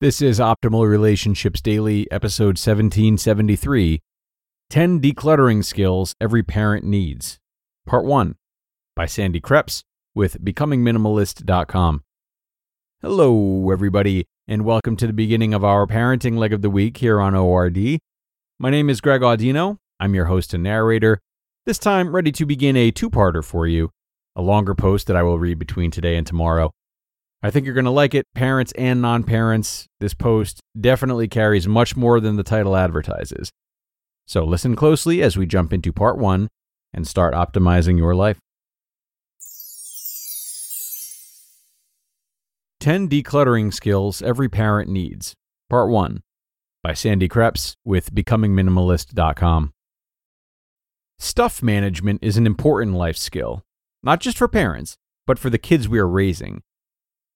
This is Optimal Relationships Daily, episode 1773 10 Decluttering Skills Every Parent Needs, Part 1 by Sandy Kreps with BecomingMinimalist.com. Hello, everybody, and welcome to the beginning of our parenting leg of the week here on ORD. My name is Greg Audino. I'm your host and narrator. This time, ready to begin a two parter for you, a longer post that I will read between today and tomorrow. I think you're going to like it, parents and non parents. This post definitely carries much more than the title advertises. So listen closely as we jump into part one and start optimizing your life. 10 Decluttering Skills Every Parent Needs, Part 1 by Sandy Kreps with BecomingMinimalist.com. Stuff management is an important life skill, not just for parents, but for the kids we are raising.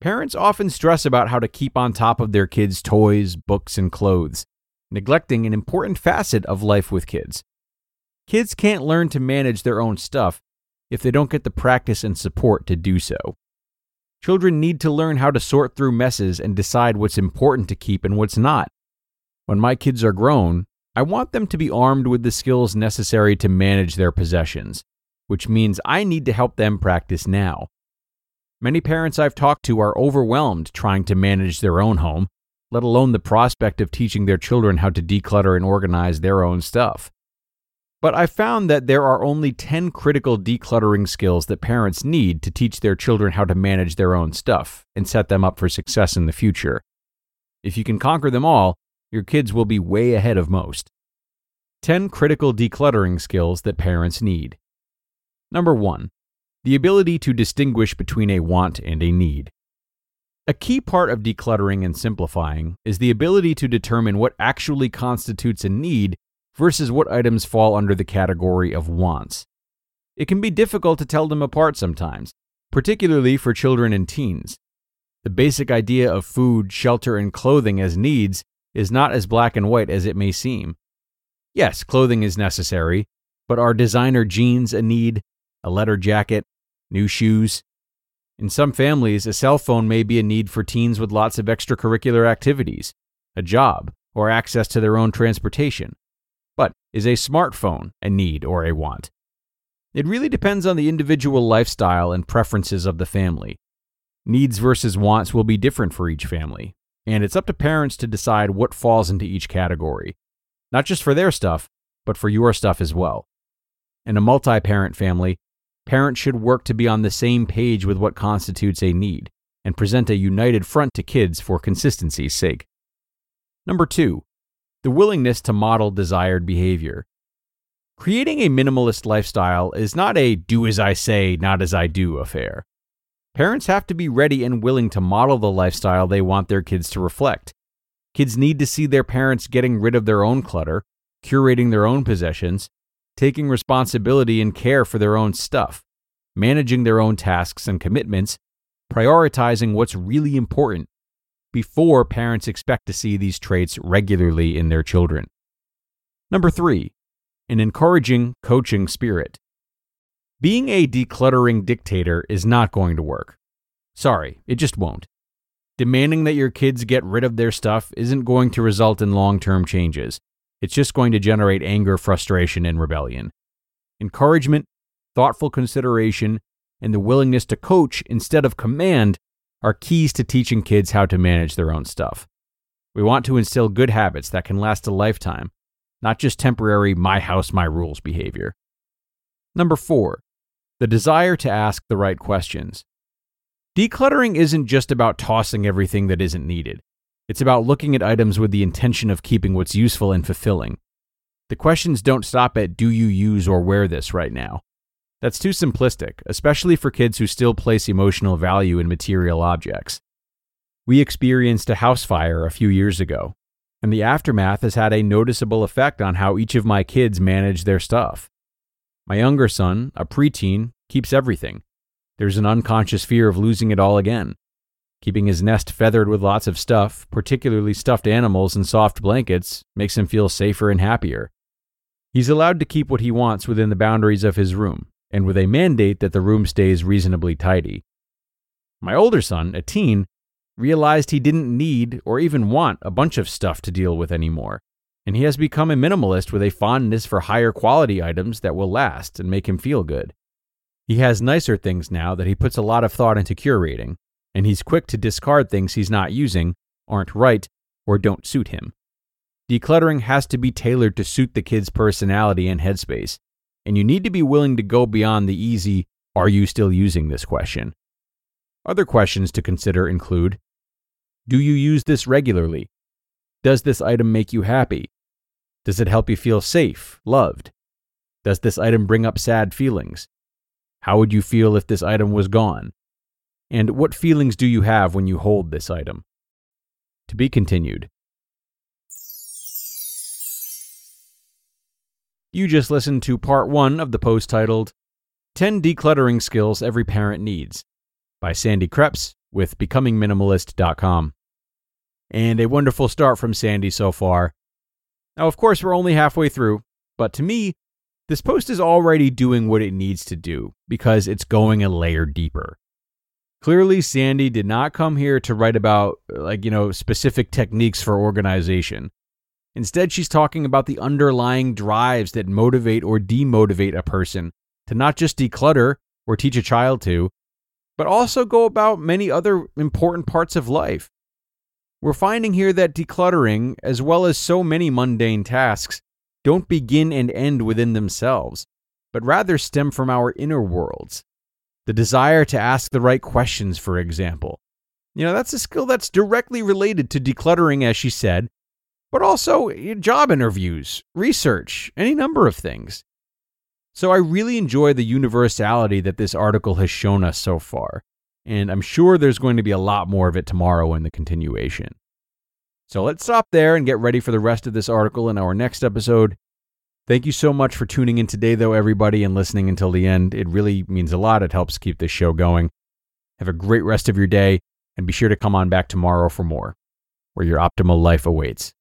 Parents often stress about how to keep on top of their kids' toys, books, and clothes, neglecting an important facet of life with kids. Kids can't learn to manage their own stuff if they don't get the practice and support to do so. Children need to learn how to sort through messes and decide what's important to keep and what's not. When my kids are grown, I want them to be armed with the skills necessary to manage their possessions, which means I need to help them practice now. Many parents I've talked to are overwhelmed trying to manage their own home, let alone the prospect of teaching their children how to declutter and organize their own stuff. But I found that there are only 10 critical decluttering skills that parents need to teach their children how to manage their own stuff and set them up for success in the future. If you can conquer them all, your kids will be way ahead of most. 10 critical decluttering skills that parents need. Number 1 the ability to distinguish between a want and a need. A key part of decluttering and simplifying is the ability to determine what actually constitutes a need versus what items fall under the category of wants. It can be difficult to tell them apart sometimes, particularly for children and teens. The basic idea of food, shelter, and clothing as needs is not as black and white as it may seem. Yes, clothing is necessary, but are designer jeans a need, a leather jacket, new shoes. In some families, a cell phone may be a need for teens with lots of extracurricular activities, a job, or access to their own transportation. But is a smartphone a need or a want? It really depends on the individual lifestyle and preferences of the family. Needs versus wants will be different for each family, and it's up to parents to decide what falls into each category, not just for their stuff, but for your stuff as well. In a multi parent family, Parents should work to be on the same page with what constitutes a need and present a united front to kids for consistency's sake. Number two, the willingness to model desired behavior. Creating a minimalist lifestyle is not a do as I say, not as I do affair. Parents have to be ready and willing to model the lifestyle they want their kids to reflect. Kids need to see their parents getting rid of their own clutter, curating their own possessions, taking responsibility and care for their own stuff, managing their own tasks and commitments, prioritizing what's really important before parents expect to see these traits regularly in their children. Number three, an encouraging, coaching spirit. Being a decluttering dictator is not going to work. Sorry, it just won't. Demanding that your kids get rid of their stuff isn't going to result in long term changes. It's just going to generate anger, frustration, and rebellion. Encouragement, thoughtful consideration, and the willingness to coach instead of command are keys to teaching kids how to manage their own stuff. We want to instill good habits that can last a lifetime, not just temporary my house, my rules behavior. Number four, the desire to ask the right questions. Decluttering isn't just about tossing everything that isn't needed. It's about looking at items with the intention of keeping what's useful and fulfilling. The questions don't stop at do you use or wear this right now? That's too simplistic, especially for kids who still place emotional value in material objects. We experienced a house fire a few years ago, and the aftermath has had a noticeable effect on how each of my kids manage their stuff. My younger son, a preteen, keeps everything. There's an unconscious fear of losing it all again. Keeping his nest feathered with lots of stuff, particularly stuffed animals and soft blankets, makes him feel safer and happier. He's allowed to keep what he wants within the boundaries of his room, and with a mandate that the room stays reasonably tidy. My older son, a teen, realized he didn't need or even want a bunch of stuff to deal with anymore, and he has become a minimalist with a fondness for higher quality items that will last and make him feel good. He has nicer things now that he puts a lot of thought into curating, and he's quick to discard things he's not using, aren't right, or don't suit him. Decluttering has to be tailored to suit the kid's personality and headspace, and you need to be willing to go beyond the easy, are you still using this question? Other questions to consider include Do you use this regularly? Does this item make you happy? Does it help you feel safe, loved? Does this item bring up sad feelings? How would you feel if this item was gone? And what feelings do you have when you hold this item? To be continued. You just listened to part one of the post titled 10 Decluttering Skills Every Parent Needs by Sandy Kreps with BecomingMinimalist.com. And a wonderful start from Sandy so far. Now, of course, we're only halfway through, but to me, this post is already doing what it needs to do because it's going a layer deeper. Clearly, Sandy did not come here to write about, like, you know, specific techniques for organization. Instead, she's talking about the underlying drives that motivate or demotivate a person to not just declutter or teach a child to, but also go about many other important parts of life. We're finding here that decluttering, as well as so many mundane tasks, don't begin and end within themselves, but rather stem from our inner worlds. The desire to ask the right questions, for example. You know, that's a skill that's directly related to decluttering, as she said, but also eh, job interviews, research, any number of things. So I really enjoy the universality that this article has shown us so far, and I'm sure there's going to be a lot more of it tomorrow in the continuation. So let's stop there and get ready for the rest of this article in our next episode. Thank you so much for tuning in today, though, everybody, and listening until the end. It really means a lot. It helps keep this show going. Have a great rest of your day, and be sure to come on back tomorrow for more, where your optimal life awaits.